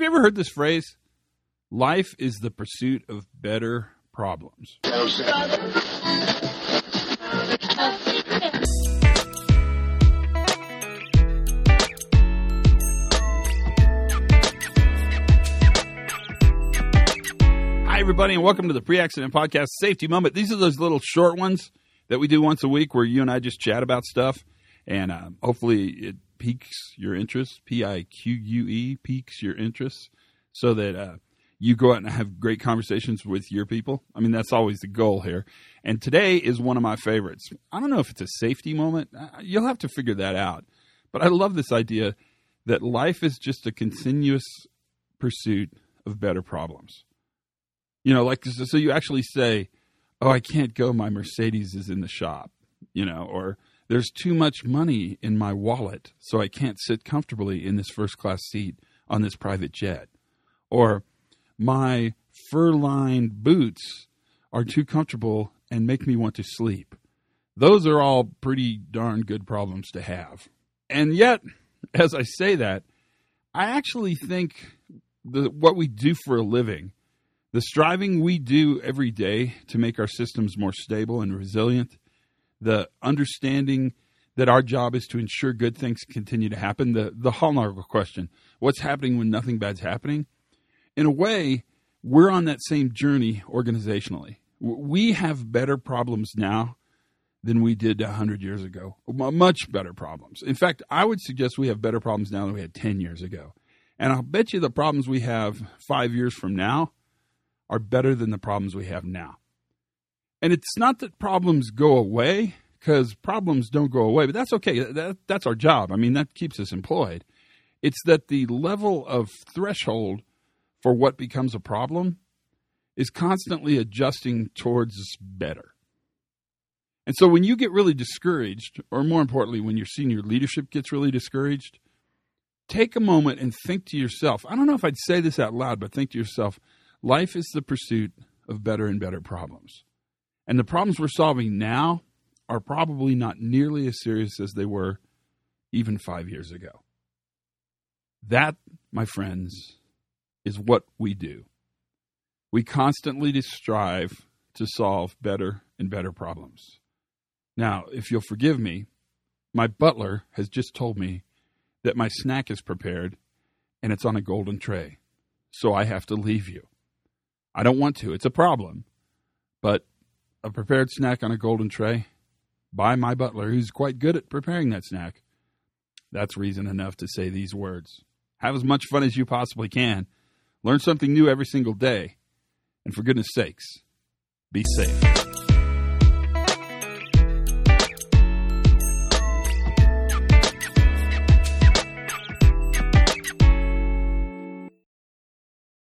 Have you ever heard this phrase? Life is the pursuit of better problems. Hi, everybody, and welcome to the Pre Accident Podcast Safety Moment. These are those little short ones that we do once a week where you and I just chat about stuff, and uh, hopefully it piques your interest. P I Q U E, piques your interest, so that uh, you go out and have great conversations with your people. I mean, that's always the goal here. And today is one of my favorites. I don't know if it's a safety moment, Uh, you'll have to figure that out. But I love this idea that life is just a continuous pursuit of better problems. You know, like, so you actually say, Oh, I can't go. My Mercedes is in the shop, you know, or there's too much money in my wallet, so I can't sit comfortably in this first class seat on this private jet. Or my fur lined boots are too comfortable and make me want to sleep. Those are all pretty darn good problems to have. And yet, as I say that, I actually think the, what we do for a living, the striving we do every day to make our systems more stable and resilient, the understanding that our job is to ensure good things continue to happen, the, the Hallmark question what's happening when nothing bad's happening? In a way, we're on that same journey organizationally. We have better problems now than we did 100 years ago. Much better problems. In fact, I would suggest we have better problems now than we had 10 years ago. And I'll bet you the problems we have five years from now are better than the problems we have now. And it's not that problems go away, because problems don't go away, but that's okay. That, that's our job. I mean, that keeps us employed. It's that the level of threshold for what becomes a problem is constantly adjusting towards better. And so when you get really discouraged, or more importantly, when your senior leadership gets really discouraged, take a moment and think to yourself I don't know if I'd say this out loud, but think to yourself life is the pursuit of better and better problems. And the problems we're solving now are probably not nearly as serious as they were even five years ago. That, my friends, is what we do. We constantly strive to solve better and better problems. Now, if you'll forgive me, my butler has just told me that my snack is prepared and it's on a golden tray. So I have to leave you. I don't want to, it's a problem. But a prepared snack on a golden tray by my butler, who's quite good at preparing that snack, that's reason enough to say these words. Have as much fun as you possibly can. Learn something new every single day. And for goodness sakes, be safe.